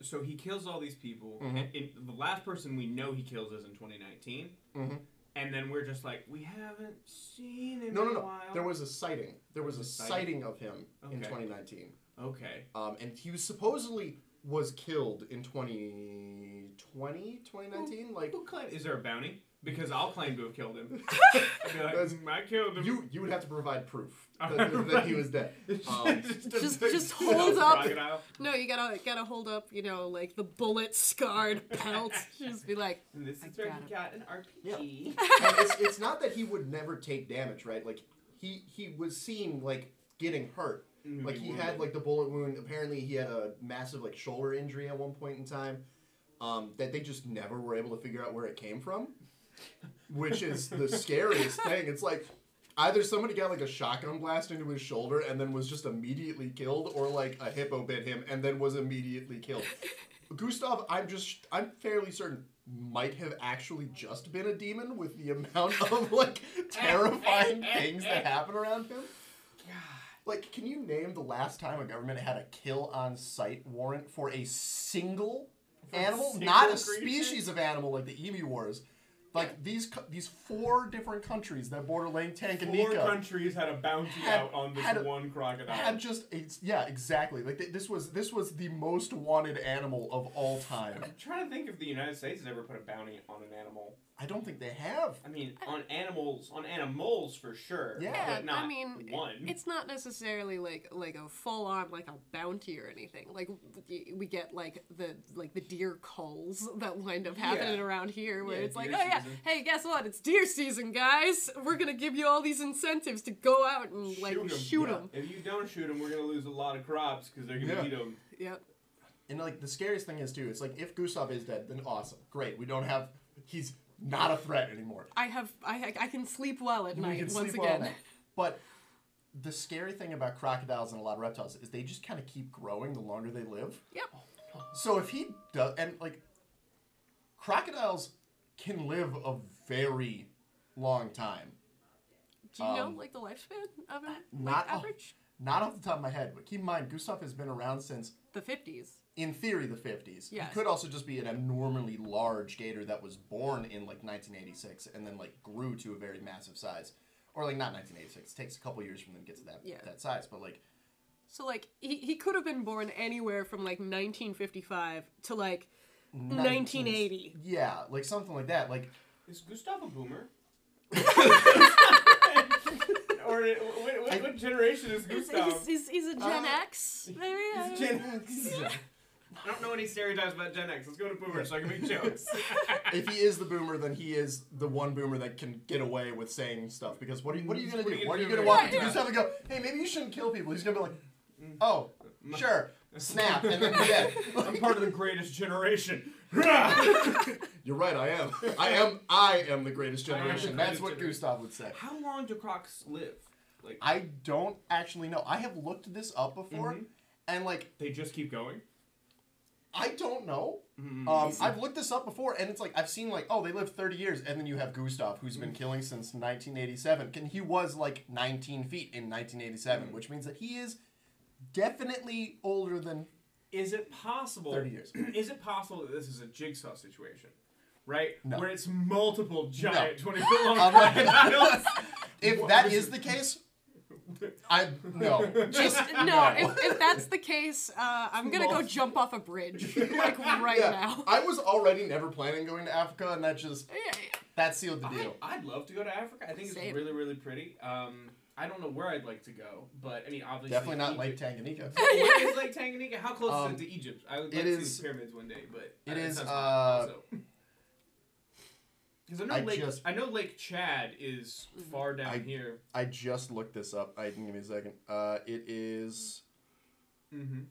so he kills all these people. Mhm. And in, the last person we know he kills is in 2019. Mhm. And then we're just like, we haven't seen him No, no, in a no. while. There was a sighting. There was a Sighting? sighting of him in 2019. Okay. Um, and he was supposedly was killed in 2020, 2019. Like Who claim? Is there a bounty? Because I'll claim to have killed him. I'd like, "Mm, I killed him. you, you would have to provide proof that, that he was dead. Um, Just- just hold up. crocodile. No, you gotta gotta hold up, you know, like the bullet scarred pelt. Just be like, And this I is where got he him. got an RPG. and it's, it's not that he would never take damage, right? Like he he was seen like getting hurt. Like he had like the bullet wound. Apparently, he had a massive like shoulder injury at one point in time. Um, that they just never were able to figure out where it came from, which is the scariest thing. It's like either somebody got like a shotgun blast into his shoulder and then was just immediately killed, or like a hippo bit him and then was immediately killed. Gustave, I'm just I'm fairly certain might have actually just been a demon with the amount of like terrifying things that happen around him. Like, can you name the last time a government had a kill on sight warrant for a single For a animal? single Not a creature? species of animal like the emu wars. Like these these four different countries that border Lake Tanganyika. Four countries had a bounty Had- out on this a- one crocodile. had just yeah exactly like th- this was this was the most wanted animal of all time. I'm trying to think if the United States has ever put a bounty on an animal. I don't think they have. I mean, on animals, on animals for sure. Yeah. Yeah, but not I mean, one. it's not necessarily like like a full on like a bounty or anything. Like we get like the like the deer culls that wind up happening Yeah. around here, where Yeah, it's like, deer oh yeah, hey, guess what? It's deer season, guys. We're gonna give you all these incentives to go out and like Shoot 'em, shoot yeah. them. If you don't shoot them, we're gonna lose a lot of crops because they're gonna Yeah. eat them. Yep. And like the scariest thing is too, it's like if Gustave is dead, then awesome, great. We don't have he's not a threat anymore. I have I I can sleep well at night once well again. now. But the scary thing about crocodiles and a lot of reptiles is they just kind of keep growing the longer they live. Yep. So if he does, and like crocodiles can live a very long time. Do you know Um, like the lifespan of an like, not- average? Not off the top of my head, but keep in mind, Gustave has been around since, The fifties. In theory, the 50s. Yes. He could also just be an abnormally large gator that was born in like 1986 and then like grew to a very massive size. Or like not 1986. It takes a couple years for them to get to that Yeah. that size, but like So like he, he could have been born anywhere from like 1955 to like 1980. Yeah, like something like that. Like Is Gustave a boomer? or what, what, what generation is He's, Gustave? he's, he's, he's a Gen Uh, X, maybe. He's don't Gen. X. I don't know any stereotypes about Gen X. Let's go to boomer so I can make jokes. if he is the boomer, then he is the one boomer that can get away with saying stuff. Because what are you, what are you gonna do? What are you gonna walk up to now? Gustave and go, hey, maybe you shouldn't kill people? He's gonna be like, oh, sure, snap, and then be dead. I'm part of the greatest generation. You're right, I am. I am. I am the greatest I am the generation. That's greatest what generation. Gustave would say. How long do crocs live? Like I don't actually know. I have looked this up before, Mhm. and like they just keep going. I don't know. Mm. Um, I've looked this up before, and it's like I've seen like oh they live 30 years, and then you have Gustave who's been killing since 1987, and he was like 19 feet in 1987, Mm. which means that he is definitely older than Is it possible? 30 years. Is it possible that this is a jigsaw situation? Right? No. Where it's multiple giant 20 foot long I'm not- crocodiles. If What that was is it? the case, I no, just no, no. if, if that's the case, uh, I'm gonna go jump off a bridge like right yeah, now. I was already never planning going to Africa, and that just Yeah, yeah. that sealed the deal. I'd love to go to Africa. I think it's really, really pretty. Um, I don't know where I'd like to go, but I mean, obviously. Definitely not Lake Egypt. Tanganyika. Where is Lake Tanganyika? How close Um, is it to Egypt? I would it like to is- see the pyramids one day, but it uh, is, sounds uh, fun also. Because I know I Lake, just- I know Lake Chad is far down I- here. I just looked this up. I can give me a second. Uh, it is. Mm-hmm.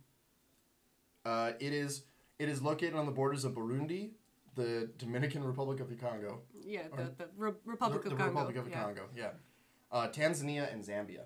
Uh, it is it is located on the borders of Burundi, the Dominican Republic of the Congo, Yeah, the, the Re- Republic the, of the Congo. Republic of the yeah. Congo, yeah, uh, Tanzania and Zambia.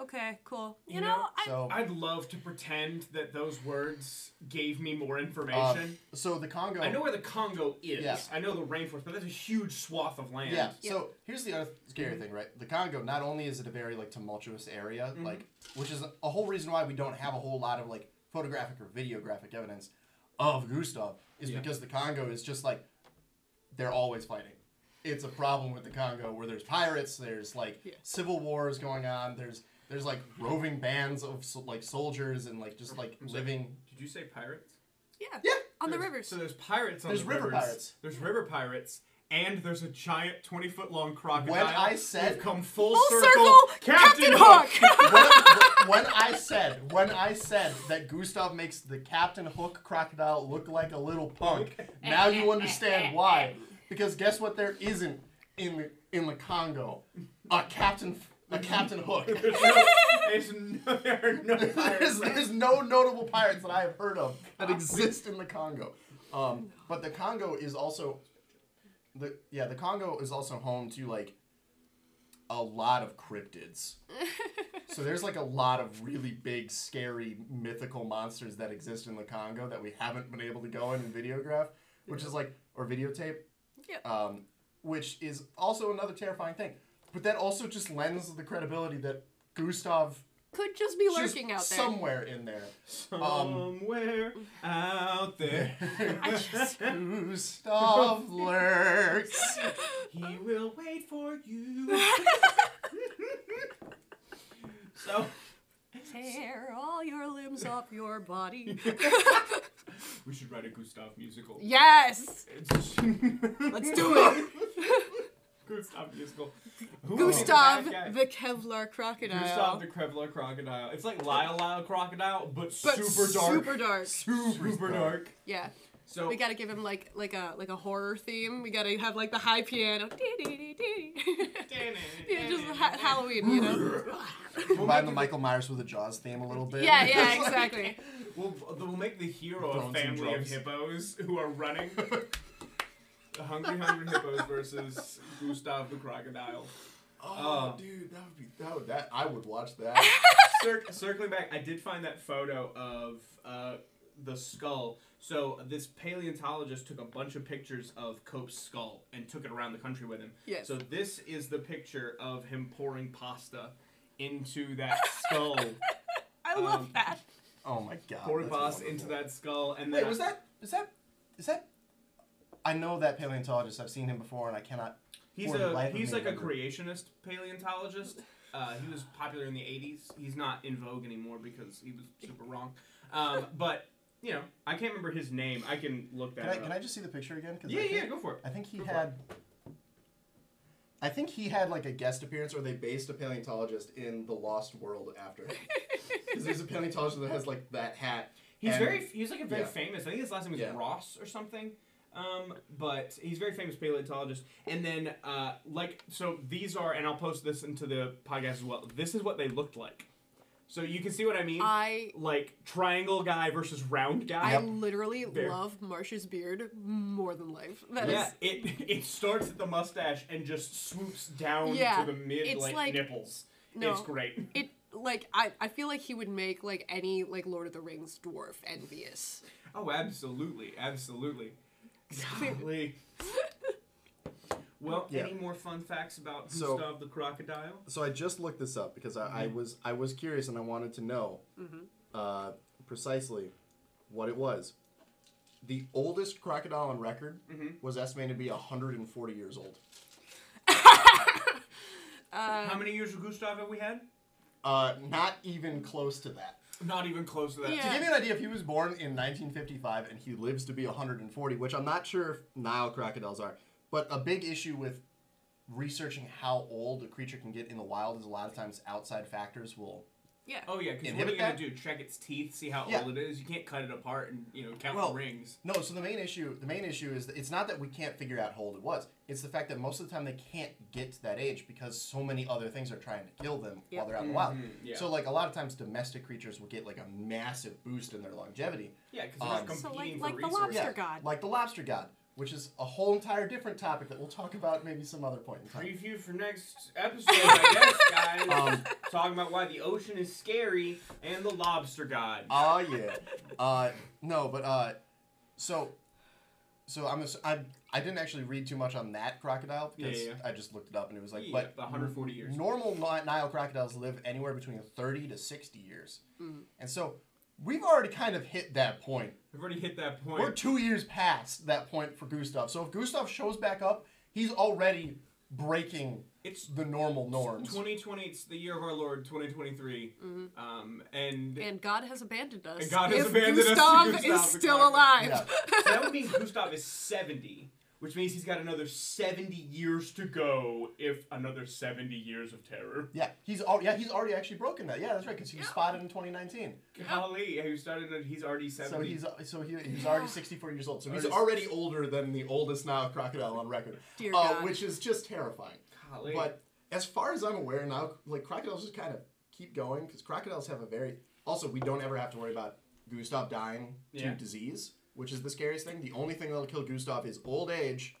Okay, cool. You, You know, know, I, So I'd love to pretend that those words gave me more uh, information. so the Congo. I know where the Congo is. Yeah. I know the rainforest, but that's a huge swath of land. Yeah. Yeah. So here's the other scary Mm-hmm. thing, right? The Congo. Not only is it a very like tumultuous area, Mhm. like which is a whole reason why we don't have a whole lot of like photographic or videographic evidence of Gustave, is Yeah. because the Congo is just like they're always fighting. It's a problem with the Congo where there's pirates, there's like Yeah. civil wars going on, there's there's like roving bands of so, like soldiers and like just like I'm sorry. living. Did you say pirates? yeah, Yeah. on the There's- rivers. So there's pirates on There's the river rivers. pirates. There's river pirates, and there's a giant 20 foot long crocodile. When I said We've come full, Full circle, circle, Captain Hook. when, when I said when I said that Gustave makes the Captain Hook crocodile look like a little punk, now you understand why. Because guess what? There isn't in the in the Congo a Captain a Captain Hook. there's no, there's no, there are no there's, there's no notable pirates that I have heard of that exist in the Congo. Um, but the Congo is also the yeah the Congo is also home to like a lot of cryptids. so there's like a lot of really big, scary, mythical monsters that exist in the Congo that we haven't been able to go in and videograph, which is like or videotape. Yep. Um, which is also another terrifying thing. But that also just lends the credibility that Gustave Could just be just lurking out there. somewhere in there. Um, somewhere out there, just- Gustave lurks. he will wait for you. so, Tear all your limbs off your body. we should write a Gustave musical. yes! Let's do it! Gustave musical. Who would the Gustave the Kevlar crocodile. Gustave the Kevlar crocodile. It's like Lyle Lyle crocodile, but, but super dark. Super dark. Super, dark. Yeah. So We gotta give him like like a like a horror theme. We gotta have like the high piano. yeah, just ha- Halloween, you know. Combine the Michael Myers with the Jaws theme a little bit. Yeah, yeah, It's like- exactly. We'll, we'll make the hero a Throwing some family of drums. hippos who are running. the Hungry Hungry Hippos versus Gustave the Crocodile. Oh, Uh, dude, that would be that would that I would watch that. Cir- circling back, I did find that photo of uh, the skull. So this paleontologist took a bunch of pictures of Cope's skull and took it around the country with him. Yes. So this is the picture of him pouring pasta into that skull. I love Um, that. oh my god. pouring that's pasta into that skull, and then Wait, was that is that is that? I know that paleontologist. I've seen him before, and I cannot. He's a life he's me like a remember. creationist paleontologist. Uh, he was popular in the '80s. He's not in vogue anymore because he was super wrong. Um, but you know, I can't remember his name. I can look that Can I up. can I just see the picture again? yeah, I think, yeah, go for it. I think he Go had. I think he had like a guest appearance, or they based a paleontologist in the Lost World after him. Because there's a paleontologist that has like that hat. He's and- very he's like a very yeah. famous. I think his last name was Yeah. Ross or something. Um, but he's a very famous paleontologist. And then uh, like so these are and I'll post this into the podcast as well. This is what they looked like. So you can see what I mean. I like triangle guy versus round guy. I literally Fair. love Marsh's beard more than life. That is Yeah, it it starts at the mustache and just swoops down Yeah, to the mid it's like, like- nipples. no. It's great. it like I, I feel like he would make like any like Lord of the Rings dwarf envious. Oh, absolutely, absolutely. Golly. Well, Yeah. any more fun facts about So- Gustave the crocodile? So I just looked this up because I, I Mhm. was I was curious and I wanted to know Mhm. uh, precisely what it was. The oldest crocodile on record Mhm. was estimated to be 140 years old. Uh, How many years of Gustave have we had? Uh, not even close to that. Not even close to that. Yeah. To give you an idea, if he was born in 1955 and he lives to be 140, which I'm not sure if Nile crocodiles are, but a big issue with researching how old a creature can get in the wild is a lot of times outside factors will. Yeah. Oh yeah, because what are you gonna that? do? Check its teeth, see how Yeah. old it is. You can't cut it apart and you know count Well, the rings. No, so the main issue, the main issue is that it's not that we can't figure out how old it was. It's the fact that most of the time they can't get to that age because so many other things are trying to kill them Yep. while they're out in the wild. Mhm, yeah. So like a lot of times domestic creatures will get like a massive boost in their longevity. Yeah, because they're not um, competing So, like- for like the resources. lobster yeah, god. like the lobster god, which is a whole entire different topic that we'll talk about maybe some other point in time. Preview for next episode, I guess, guys. Um, Talking about why the ocean is scary and the lobster god. Oh yeah. Uh, no, but uh, so, so I'm ass- I I didn't actually read too much on that crocodile Yeah, because yeah, I just looked it up and it was like, Yeah, but 140 years. Normal Nile crocodiles live anywhere between 30 to 60 years, Mm. and so we've already kind of hit that point. We've already hit that point. We're two years past that point for Gustave. So if Gustave shows back up, he's already breaking it's the normal norms. 2020. It's the year of our Lord, 2023. Mhm. Um, and And God has abandoned us. And God has if abandoned us to Gustave Gustave is still alive. Yeah. that would mean Gustave is 70, which means he's got another 70 years to go. If another 70 years of terror. Yeah, he's al- yeah he's already actually broken that. Yeah, that's right because he was Yeah. spotted in 2019. Golly, who started? He's already 70. So he's so he, he's already 64 years old. So he's Already- already older than the oldest Nile crocodile on record, Dear uh, God. which is just terrifying. Golly. But as far as I'm aware now, like crocodiles just kind of keep going because crocodiles have a very also we don't ever have to worry about Gustave dying to Yeah. disease, which is the scariest thing. The only thing that'll kill Gustave is old age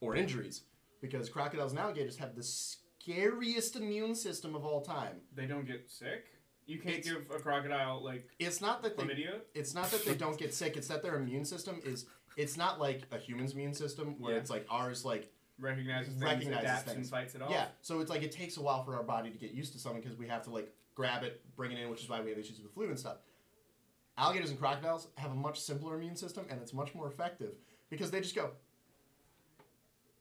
or injuries because crocodiles and alligators have the scariest immune system of all time. they don't get sick. You can't It's- give a crocodile like It's not that they it's not that they don't get sick it's that their immune system is it's not like a human's immune system where Yeah. it's like ours like Recognizes things, Recognizes adapts, and things. fights it off. yeah. So it's like it takes a while for our body to get used to something because we have to like grab it, bring it in, which is why we have issues with flu and stuff. Alligators and crocodiles have a much simpler immune system and it's much more effective because they just go.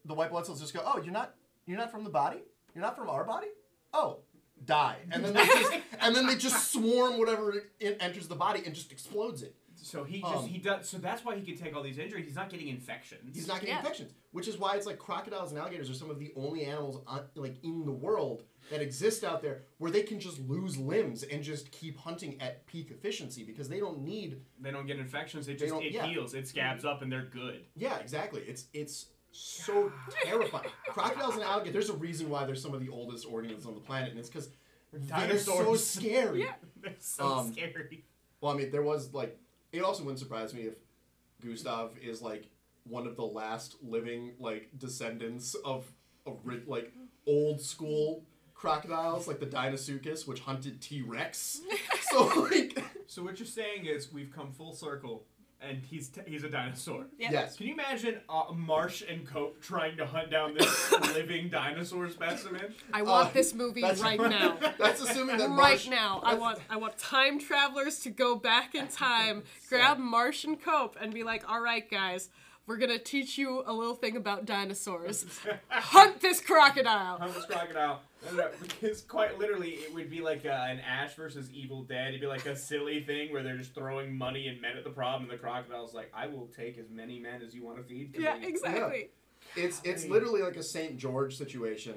The white blood cells just go. Oh, you're not you're not from the body. You're not from our body. Oh, die. And then they just and then they just swarm whatever enters the body and just explodes it. So he just Um, he does. So that's why he can take all these injuries. He's not getting infections. He's not getting Yeah. infections, which is why it's like crocodiles and alligators are some of the only animals on, like in the world that exist out there where they can just lose limbs and just keep hunting at peak efficiency because they don't need. They don't get infections. It They just don't- it yeah. heals. It scabs up, and they're good. Yeah, exactly. It's it's so terrifying. Crocodiles and alligators. There's a reason why they're some of the oldest organisms on the planet, and it's because they're so scary. Yeah. They're so Um, scary. Well, I mean, there was like, it also wouldn't surprise me if Gustave is like one of the last living like descendants of of ri- like old school crocodiles, like the Deinosuchus, which hunted T Rex. so like, So what you're saying is we've come full circle, and he's t- he's a dinosaur. Yeah. yes, Can you imagine uh, Marsh and Cope trying to hunt down this living dinosaur specimen? I want Uh, this movie that's- right now. that's assuming that right Marsh, now. I want I want time travelers to go back in time, grab Marsh and Cope, and be like, "All right, guys, we're gonna teach you a little thing about dinosaurs. Hunt this crocodile." Hunt this crocodile. No, no, because quite literally, it would be like uh, an Ash versus Evil Dead. It'd be like a silly thing where they're just throwing money and men at the problem, and the crocodile's like, "I will take as many men as you want to feed." Yeah, me." exactly. It's it's literally like a Saint George situation.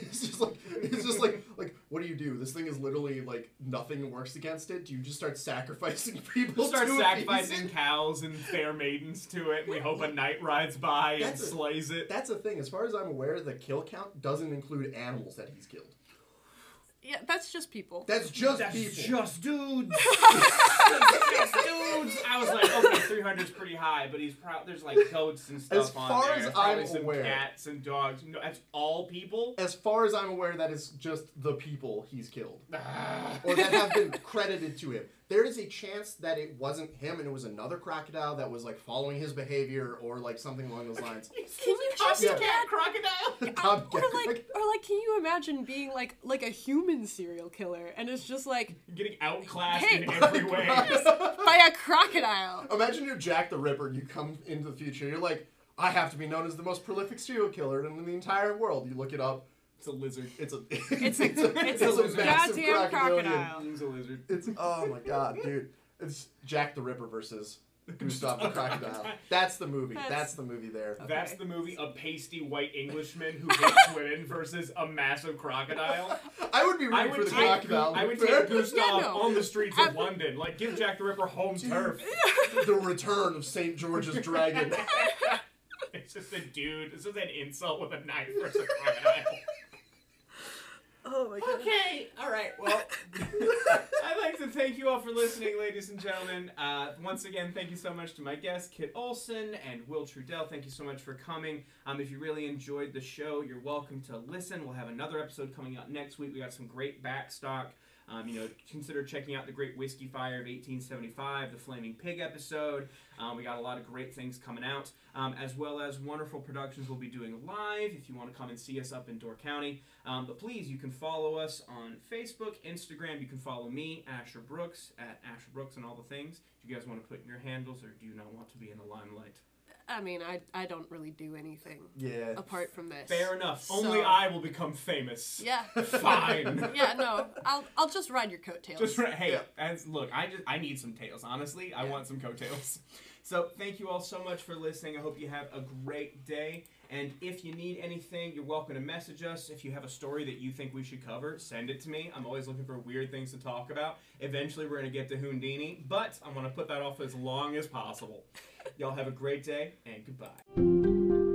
It's just like it's just like like what do you do? This thing is literally like nothing works against it. Do you just start sacrificing people? We'll start sacrificing it? cows and fair maidens to it, and we hope a knight rides by and a- slays it. That's the thing. As far as I'm aware, the kill count doesn't include animals that he's killed. Yeah, that's just people. That's just That's people. just dudes. That's just dudes. I was like, okay, 300 is pretty high, but he's proud. There's like goats and stuff As on far there. as Probably I'm some aware. cats and dogs. No, that's all people. As far as I'm aware, that is just the people he's killed, or that have been credited to him. There is a chance that it wasn't him and it was another crocodile that was like following his behavior or like something along those lines. Can you just Yeah. cat crocodile? Tom or like, or like, can you imagine being like like a human serial killer, and it's just like Getting outclassed Hey. in every way. by a crocodile? Imagine you're Jack the Ripper. And you come into the future. You're like, I have to be known as the most prolific serial killer in the entire world. You look it up. It's a lizard. It's a It's a it's it's a a massive goddamn crocodilian. crocodile. It's a lizard. It's oh my god, dude. It's Jack the Ripper versus Gustave the Crocodile. That's the movie. That's, That's- the movie there. That's the movie A Pasty White Englishman Who Hates Women versus a Massive Crocodile. I would be I rooting for the take, crocodile. I would take Gustave Yeah, no. on the streets of London. Like, give Jack the Ripper home turf. the return of Saint George's dragon. It's just a dude. This is an insult with a knife versus a crocodile. Oh my god. Okay, all right. Well, I'd like to thank you all for listening, ladies and gentlemen. Uh, once again, thank you so much to my guests, Kit Olsen and Will Trudell. Thank you so much for coming. Um, if you really enjoyed the show, you're welcome to listen. We'll have another episode coming out next week. We got some great backstock. Um, you know, consider checking out the Great Whiskey Fire of 1875, the Flaming Pig episode. Um, we got a lot of great things coming out, um, as well as wonderful productions we'll be doing live if you want to come and see us up in Door County. Um, but please, you can follow us on Facebook, Instagram. You can follow me, Asher Brooks, at Asher Brooks and all the things. Do you guys want to put in your handles, or do you not want to be in the limelight? I mean, I I don't really do anything Yeah. apart from this. Fair enough. So- Only I will become famous. Yeah. Fine. Yeah, no, I'll I'll just ride your coattails. Just right, hey, Yeah. as look, I just I need some tails. Honestly, I Yeah. want some coattails. So thank you all so much for listening. I hope you have a great day. And if you need anything, you're welcome to message us. If you have a story that you think we should cover, send it to me. I'm always looking for weird things to talk about. Eventually, we're gonna get to Houdini, but I'm gonna put that off as long as possible. Y'all have a great day and goodbye.